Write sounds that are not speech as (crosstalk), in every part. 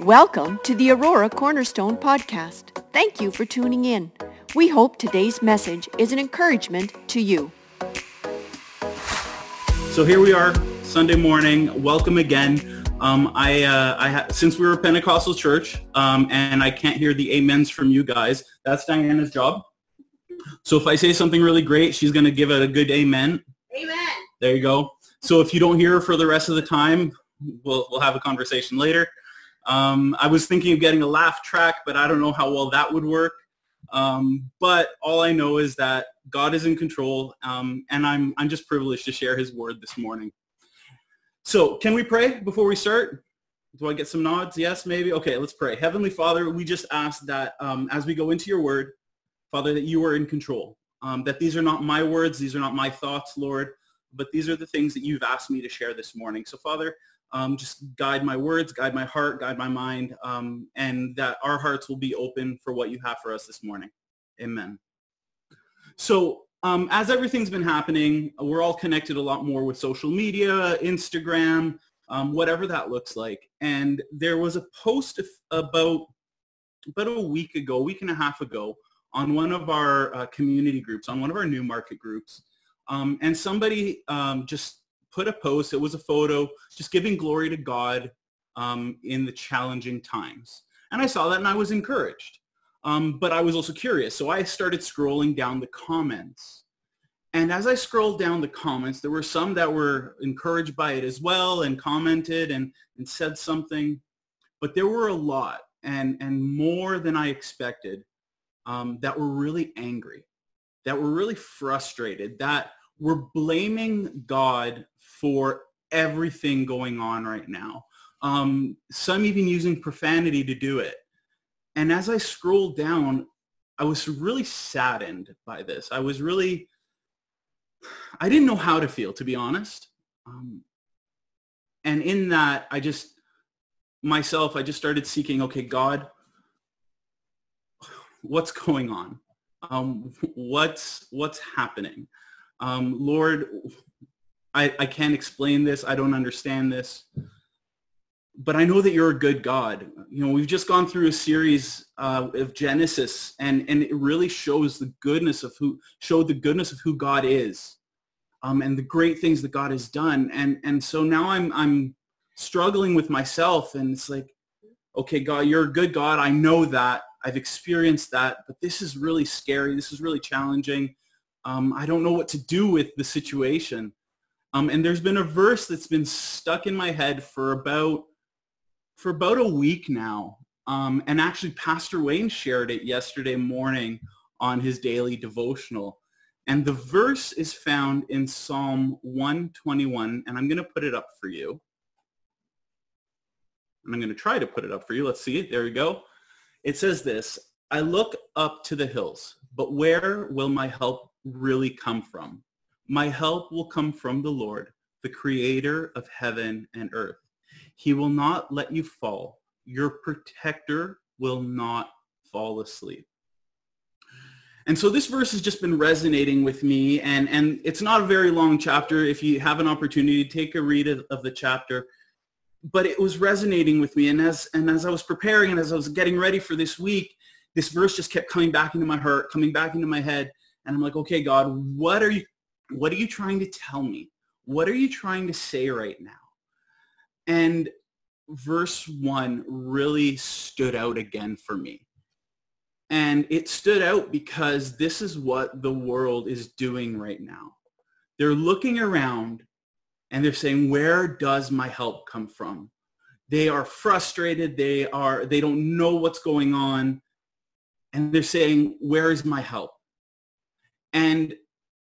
Welcome to the Aurora Cornerstone podcast. Thank you for tuning in. We hope today's message is an encouragement to you. So here we are, Sunday morning. Welcome again. Um, I, uh, I ha- since we were a Pentecostal church, um, and I can't hear the amens from you guys. That's Diana's job. So if I say something really great, she's going to give it a good amen. Amen. There you go. So if you don't hear her for the rest of the time, we'll we'll have a conversation later. Um, I was thinking of getting a laugh track, but I don't know how well that would work. Um, but all I know is that God is in control, um, and I'm I'm just privileged to share His word this morning. So can we pray before we start? Do I get some nods? Yes, maybe. Okay, let's pray. Heavenly Father, we just ask that um, as we go into Your word, Father, that You are in control. Um, that these are not my words, these are not my thoughts, Lord, but these are the things that You've asked me to share this morning. So Father, um, just guide my words, guide my heart, guide my mind, um, and that our hearts will be open for what you have for us this morning. Amen. So um, as everything's been happening, we're all connected a lot more with social media, Instagram, um, whatever that looks like. And there was a post about about a week ago, week and a half ago, on one of our uh, community groups, on one of our Newmarket groups, um, and somebody um, just put a post. It was a photo, just giving glory to God um, in the challenging times. And I saw that and I was encouraged. Um, but I was also curious. So I started scrolling down the comments. And as I scrolled down the comments, there were some that were encouraged by it as well and commented and, and said something. But there were a lot and, and more than I expected um, that were really angry, that were really frustrated, that were blaming God for everything going on right now. Um, some even using profanity to do it. And as I scrolled down, I was really saddened by this. I was really, I didn't know how to feel, to be honest. Um, and in that, I just, myself, I just started seeking, okay, God, what's going on? Um, what's, what's happening? Um, Lord, I, I can't explain this. I don't understand this. But I know that you're a good God. You know, we've just gone through a series uh, of Genesis, and, and it really shows the goodness of who showed the goodness of who God is, um, and the great things that God has done. And and so now I'm I'm struggling with myself, and it's like, okay, God, you're a good God. I know that. I've experienced that, but this is really scary. This is really challenging. Um, I don't know what to do with the situation. Um, and there's been a verse that's been stuck in my head for about for about a week now. Um, and actually, Pastor Wayne shared it yesterday morning on his daily devotional. And the verse is found in Psalm 121, and I'm going to put it up for you. And I'm going to try to put it up for you. Let's see. There we go. It says this, I look up to the hills, but where will my help really come from? My help will come from the Lord, the creator of heaven and earth. He will not let you fall. Your protector will not fall asleep. And so this verse has just been resonating with me and, and it's not a very long chapter. If you have an opportunity, take a read of, of the chapter. But it was resonating with me. And as, and as I was preparing and as I was getting ready for this week, this verse just kept coming back into my heart, coming back into my head. And I'm like, okay, God, what are you, what are you trying to tell me? What are you trying to say right now? And verse one really stood out again for me. And it stood out because this is what the world is doing right now. They're looking around and they're saying, where does my help come from? They are frustrated. They are, they don't know what's going on. And they're saying, where is my help? And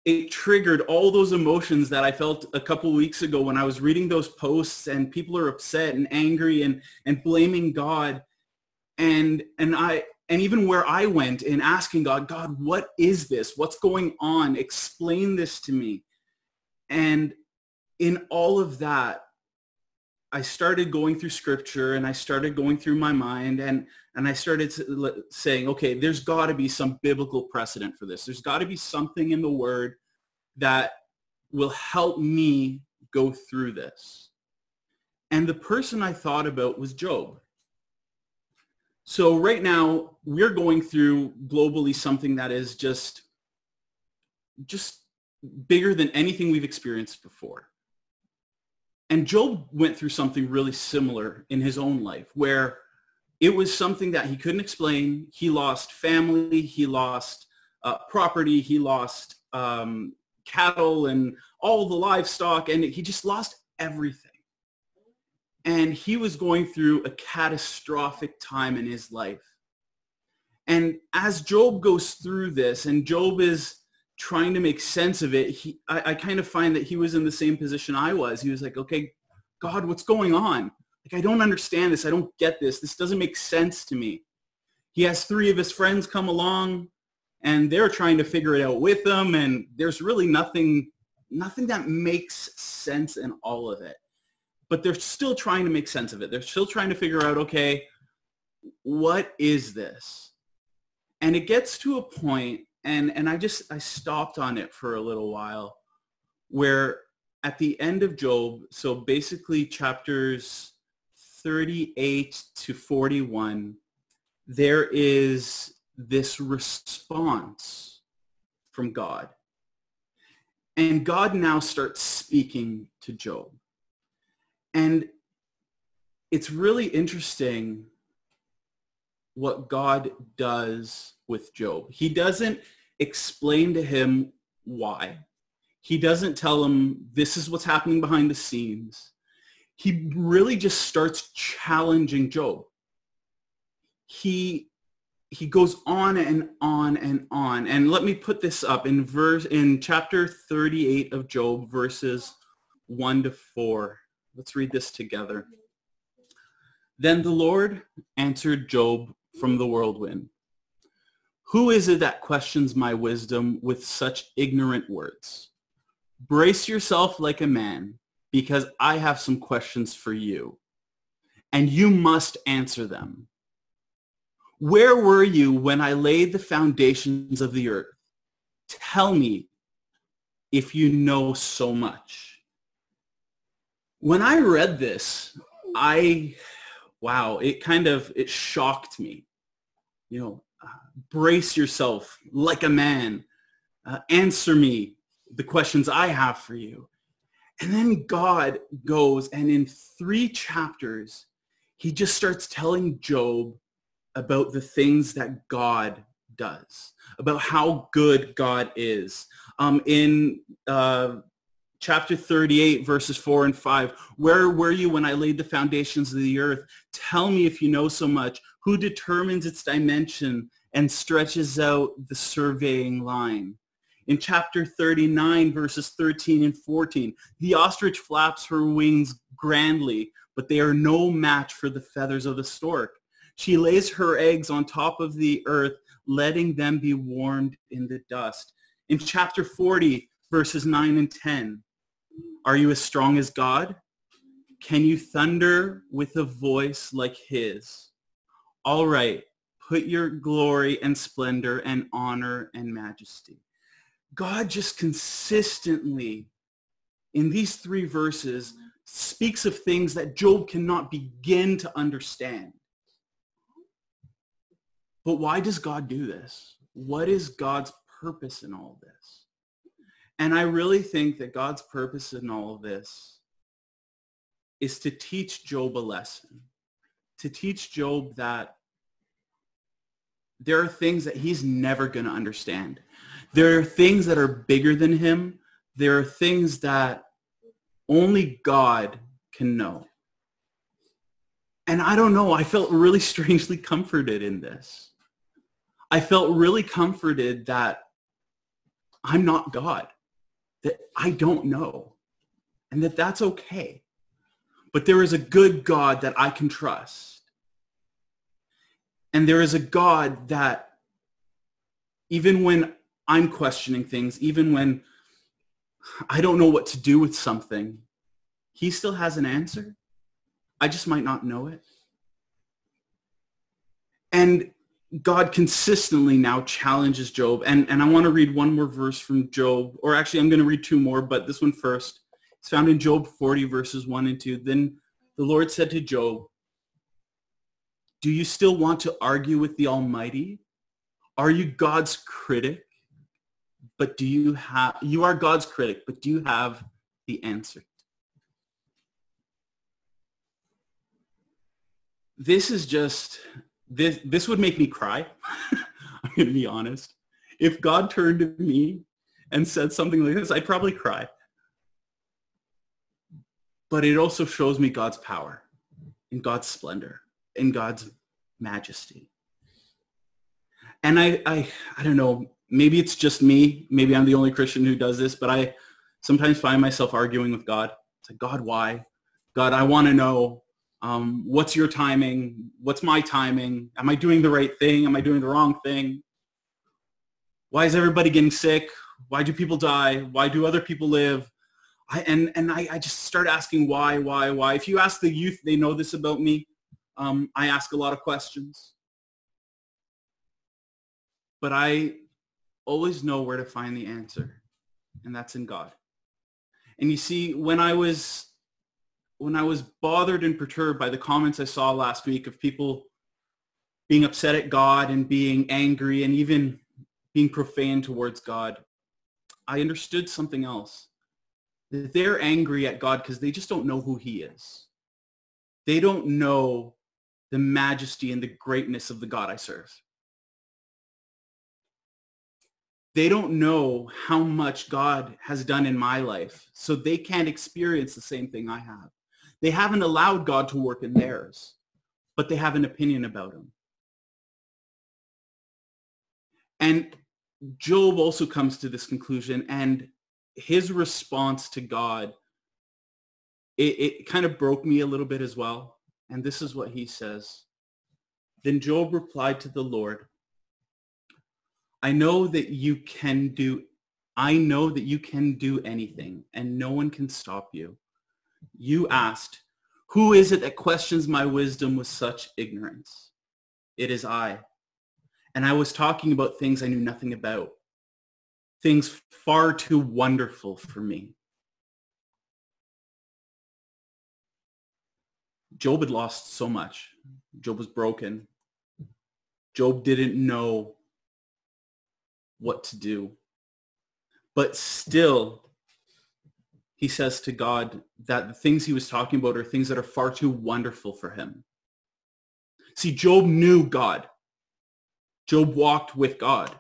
it triggered all those emotions that I felt a couple weeks ago when I was reading those posts and people are upset and angry and, and blaming God. And, and I, and even where I went in asking God, God, what is this? What's going on? Explain this to me. And in all of that, I started going through scripture and I started going through my mind and, and I started saying, okay, there's got to be some biblical precedent for this. There's got to be something in the word that will help me go through this. And the person I thought about was Job. So right now we're going through globally something that is just, just bigger than anything we've experienced before. And Job went through something really similar in his own life where it was something that he couldn't explain. He lost family, he lost uh, property, he lost um, cattle and all the livestock, and he just lost everything. And he was going through a catastrophic time in his life. And as Job goes through this, and Job is trying to make sense of it, he, I, I kind of find that he was in the same position I was. He was like, okay, God, what's going on? Like, I don't understand this. I don't get this. This doesn't make sense to me. He has three of his friends come along and they're trying to figure it out with him. And there's really nothing, nothing that makes sense in all of it. But they're still trying to make sense of it. They're still trying to figure out, okay, what is this? And it gets to a point, and, and I just, I stopped on it for a little while, where at the end of Job, so basically chapters 38 to 41, there is this response from God. And God now starts speaking to Job. And it's really interesting what God does with Job. He doesn't explain to him why. He doesn't tell him this is what's happening behind the scenes he really just starts challenging Job. He he goes on and on and on. And let me put this up in verse in chapter 38 of Job, verses 1 to 4. Let's read this together. Then the Lord answered Job from the whirlwind. Who is it that questions my wisdom with such ignorant words? Brace yourself like a man because I have some questions for you and you must answer them. Where were you when I laid the foundations of the earth? Tell me if you know so much. When I read this, I, wow, it kind of, it shocked me. You know, brace yourself like a man. Uh, answer me the questions I have for you. And then God goes and in three chapters, he just starts telling Job about the things that God does, about how good God is. Um, in uh, chapter 38, verses 4 and 5, where were you when I laid the foundations of the earth? Tell me if you know so much. Who determines its dimension and stretches out the surveying line? in chapter 39, verses 13 and 14. The ostrich flaps her wings grandly, but they are no match for the feathers of the stork. She lays her eggs on top of the earth, letting them be warmed in the dust. In chapter 40, verses 9 and 10, are you as strong as God? Can you thunder with a voice like his? All right, put your glory and splendor and honor and majesty. God just consistently in these three verses speaks of things that Job cannot begin to understand. But why does God do this? What is God's purpose in all this? And I really think that God's purpose in all of this is to teach Job a lesson, to teach Job that there are things that he's never going to understand. There are things that are bigger than him. There are things that only God can know. And I don't know, I felt really (laughs) strangely comforted in this. I felt really comforted that I'm not God, that I don't know, and that that's okay. But there is a good God that I can trust. And there is a God that even when I'm questioning things, even when I don't know what to do with something, he still has an answer. I just might not know it. And God consistently now challenges Job. And, and I want to read one more verse from Job, or actually I'm going to read two more, but this one first. It's found in Job 40 verses 1 and 2. Then the Lord said to Job, Do you still want to argue with the Almighty? Are you God's critic? But do you have, you are God's critic, but do you have the answer? This is just, this, this would make me cry. (laughs) I'm going to be honest. If God turned to me and said something like this, I'd probably cry. But it also shows me God's power and God's splendor in God's majesty. And I, I, I don't know, maybe it's just me. Maybe I'm the only Christian who does this, but I sometimes find myself arguing with God. It's like, God, why? God, I want to know um, what's your timing? What's my timing? Am I doing the right thing? Am I doing the wrong thing? Why is everybody getting sick? Why do people die? Why do other people live? I, and and I, I just start asking why, why, why. If you ask the youth, they know this about me. Um, I ask a lot of questions. But I always know where to find the answer, and that's in God. And you see, when I was when I was bothered and perturbed by the comments I saw last week of people being upset at God and being angry and even being profane towards God, I understood something else. That they're angry at God because they just don't know who he is. They don't know the majesty and the greatness of the God I serve. They don't know how much God has done in my life, so they can't experience the same thing I have. They haven't allowed God to work in theirs, but they have an opinion about him. And Job also comes to this conclusion, and his response to God, it, it kind of broke me a little bit as well. And this is what he says. Then Job replied to the Lord, I know that you can do, I know that you can do anything and no one can stop you. You asked, who is it that questions my wisdom with such ignorance? It is I. And I was talking about things I knew nothing about, things far too wonderful for me. Job had lost so much. Job was broken. Job didn't know what to do. But still, he says to God that the things he was talking about are things that are far too wonderful for him. See, Job knew God. Job walked with God.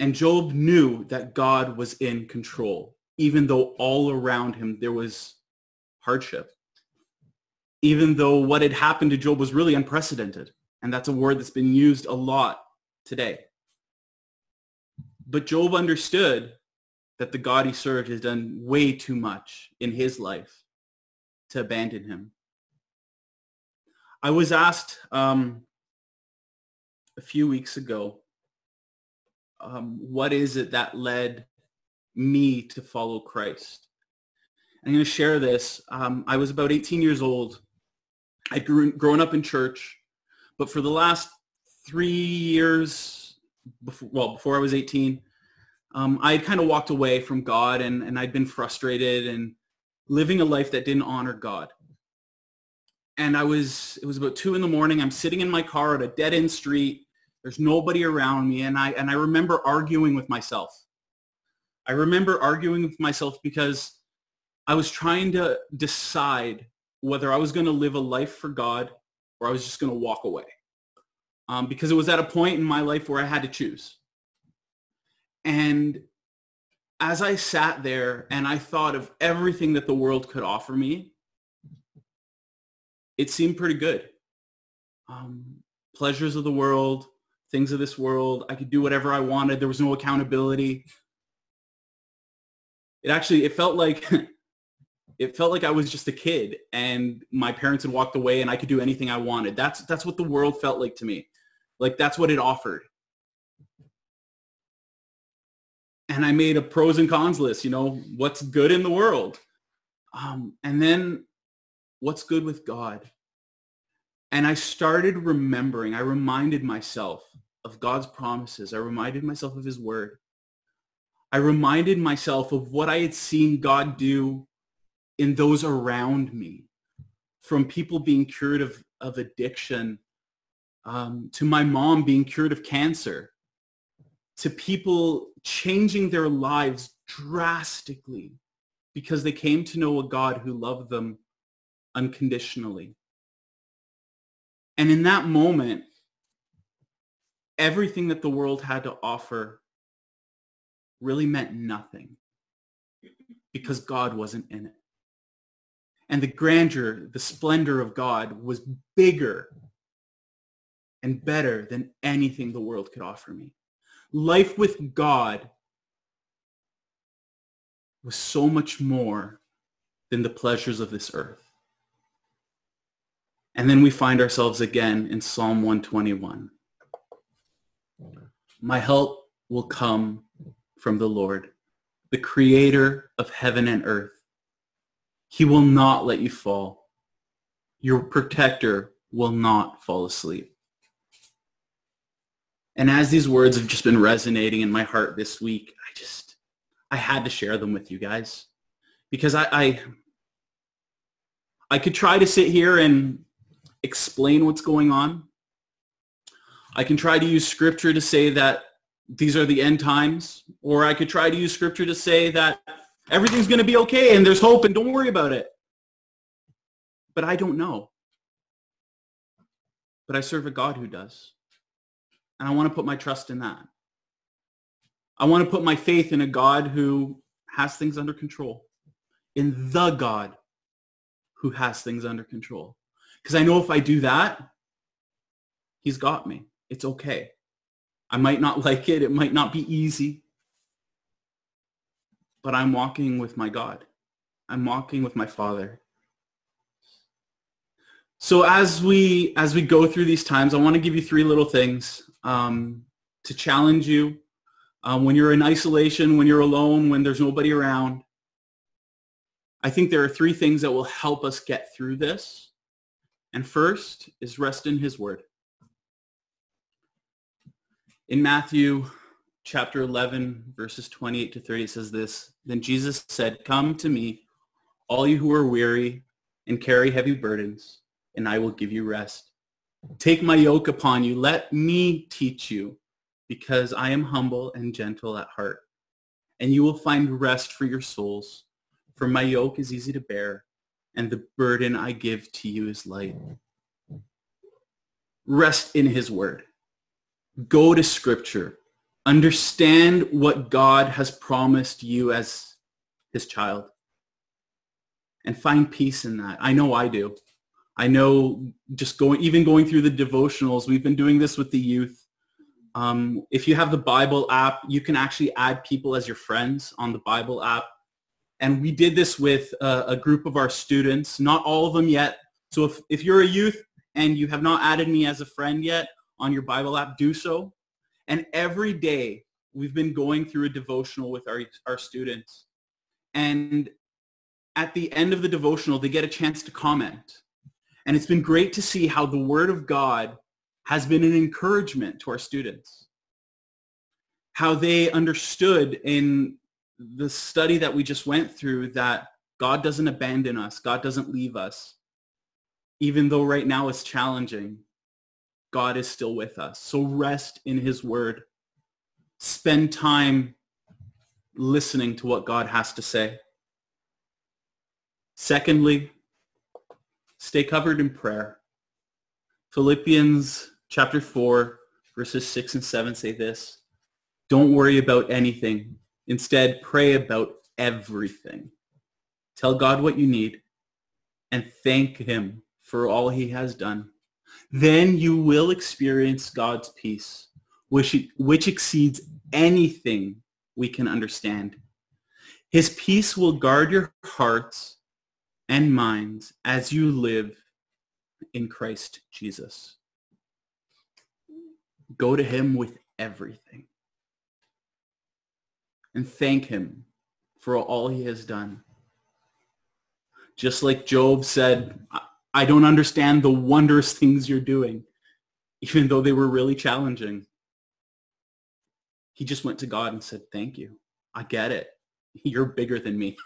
And Job knew that God was in control, even though all around him there was hardship even though what had happened to Job was really unprecedented. And that's a word that's been used a lot today. But Job understood that the God he served has done way too much in his life to abandon him. I was asked um, a few weeks ago, um, what is it that led me to follow Christ? I'm going to share this. Um, I was about 18 years old I'd grew, grown up in church, but for the last three years, before, well, before I was 18, um, I had kind of walked away from God and, and I'd been frustrated and living a life that didn't honor God. And I was, it was about two in the morning. I'm sitting in my car at a dead end street. There's nobody around me. And I, and I remember arguing with myself. I remember arguing with myself because I was trying to decide whether I was going to live a life for God or I was just going to walk away. Um, because it was at a point in my life where I had to choose. And as I sat there and I thought of everything that the world could offer me, it seemed pretty good. Um, pleasures of the world, things of this world. I could do whatever I wanted. There was no accountability. It actually, it felt like (laughs) it felt like I was just a kid and my parents had walked away and I could do anything I wanted. That's that's what the world felt like to me. Like that's what it offered. And I made a pros and cons list, you know, what's good in the world. Um, and then what's good with God. And I started remembering, I reminded myself of God's promises. I reminded myself of his word. I reminded myself of what I had seen God do in those around me. from people being cured of, of addiction um, to my mom being cured of cancer to people changing their lives drastically because they came to know a God who loved them unconditionally. And in that moment, everything that the world had to offer really meant nothing because God wasn't in it. And the grandeur, the splendor of God was bigger and better than anything the world could offer me. Life with God was so much more than the pleasures of this earth. And then we find ourselves again in Psalm 121. My help will come from the Lord, the creator of heaven and earth. He will not let you fall. Your protector will not fall asleep. And as these words have just been resonating in my heart this week, I just, I had to share them with you guys because I, I, I could try to sit here and explain what's going on. I can try to use scripture to say that these are the end times, or I could try to use scripture to say that everything's going to be okay and there's hope and don't worry about it. But I don't know. But I serve a God who does. And I want to put my trust in that. I want to put my faith in a God who has things under control, in the God who has things under control. Because I know if I do that, he's got me. It's okay. I might not (laughs) like it. It might not be easy. But I'm walking with my God. I'm walking with my Father. So as we as we go through these times, I want to give you three little things um, to challenge you um, when you're in isolation, when you're alone, when there's nobody around. I think there are three things that will help us get through this. And first is rest in his word. In Matthew chapter 11, verses 28 to 30 says this, Then Jesus said, Come to me, all you who are weary and carry heavy burdens, and I will give you rest. Take my yoke upon you. Let me teach you, because I am humble and gentle at heart, and you will find rest for your souls. For my yoke is easy to bear, and the burden I give to you is light. Rest in his word go to scripture. Understand what God has promised you as his child. And find peace in that. I know I do. I know just going, even going through the devotionals, we've been doing this with the youth. Um, if you have the Bible app, you can actually add people as your friends on the Bible app. And we did this with a, a group of our students, not all of them yet. So if, if you're a youth and you have not added me as a friend yet, on your Bible app, do so. And every day we've been going through a devotional with our, our students. And at the end of the devotional, they get a chance to comment. And it's been great to see how the Word of God has been an encouragement to our students. How they understood in the study that we just went through that God doesn't abandon us. God doesn't leave us. Even though right now it's challenging, God is still with us. So rest in his word. Spend time listening to what God has to say. Secondly, stay covered in prayer. Philippians chapter 4, verses 6 and 7 say this. Don't worry about anything. Instead, pray about everything. Tell God what you need and thank him for all he has done then you will experience God's peace, which, which exceeds anything we can understand. His peace will guard your hearts and minds as you live in Christ Jesus. Go to him with everything and thank him for all he has done. Just like Job said, I don't understand the wondrous things you're doing, even though they were really challenging. He just went to God and said, thank you. I get it. You're bigger than me.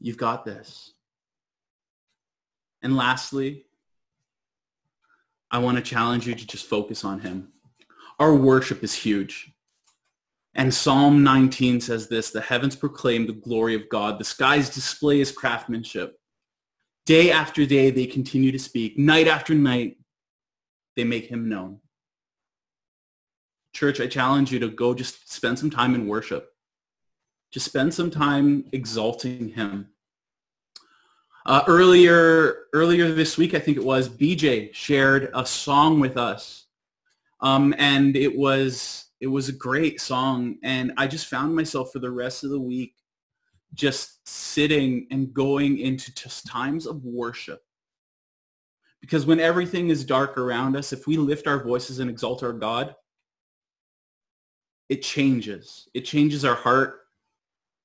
You've got this. And lastly, I want to challenge you to just focus on him. Our worship is huge. And Psalm 19 says this, the heavens proclaim the glory of God. The skies display his craftsmanship. Day after day, they continue to speak. Night after night, they make him known. Church, I challenge you to go just spend some time in worship. Just spend some time exalting him. Uh, earlier, earlier this week, I think it was, BJ shared a song with us. Um, and it was it was a great song and i just found myself for the rest of the week just sitting and going into just times of worship. Because when everything is dark around us if we lift our voices and exalt our god it changes. It changes our heart.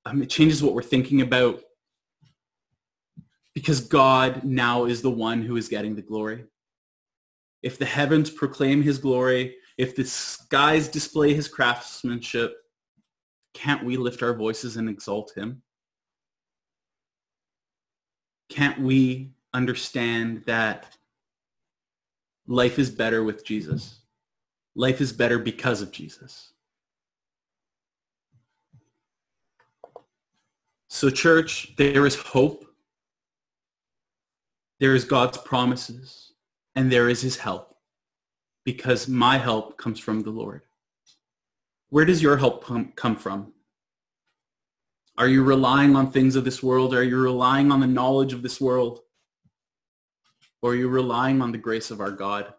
Um, it changes what we're thinking about. Because god now is the one who is getting the glory. If the heavens proclaim his glory if the skies display his craftsmanship, can't we lift our voices and exalt him? Can't we understand that life is better with Jesus? Life is better because of Jesus. So church, there is hope. There is God's promises and there is his help because my help comes from the Lord. Where does your help come from? Are you relying on things of this world? Are you relying on the knowledge of this world? Or are you relying on the grace of our God?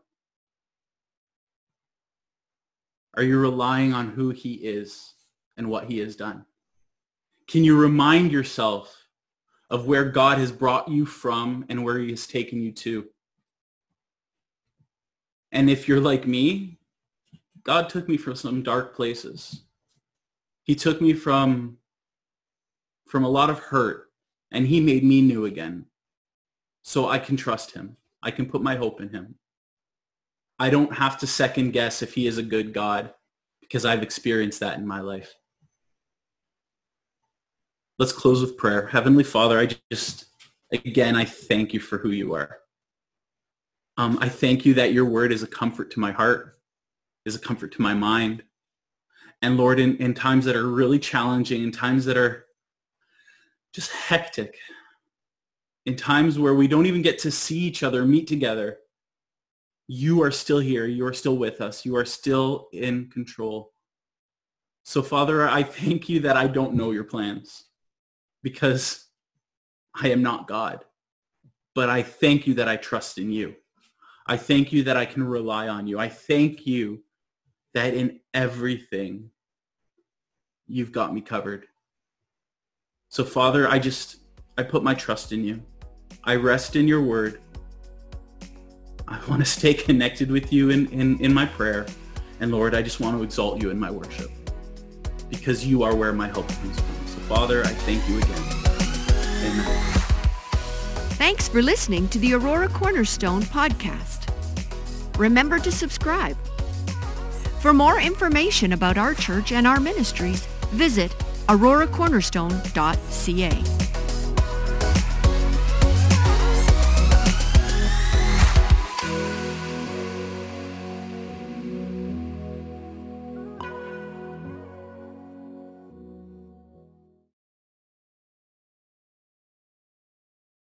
Are you relying on who he is and what he has done? Can you remind yourself of where God has brought you from and where he has taken you to? And if you're like me, God took me from some dark places. He took me from, from a lot of hurt and he made me new again. So I can trust him. I can put my hope in him. I don't have to second guess if he is a good God because I've experienced that in my life. Let's close with prayer. Heavenly Father, I just, again, I thank you for who you are. Um, I thank you that your word is a comfort to my heart, is a comfort to my mind. And Lord, in, in times that are really challenging, in times that are just hectic, in times where we don't even get to see each other, meet together, you are still here. You are still with us. You are still in control. So Father, I thank you that I don't know your plans because I am not God. But I thank you that I trust in you. I thank you that I can rely on you. I thank you that in everything you've got me covered. So Father, I just, I put my trust in you. I rest in your word. I want to (laughs) stay connected with you in, in, in my prayer. And Lord, I just want to exalt you in my worship because you are where my help comes from. So Father, I thank you again. Amen. Thanks for listening to the Aurora Cornerstone podcast. Remember to subscribe. For more information about our church and our ministries, visit auroracornerstone.ca.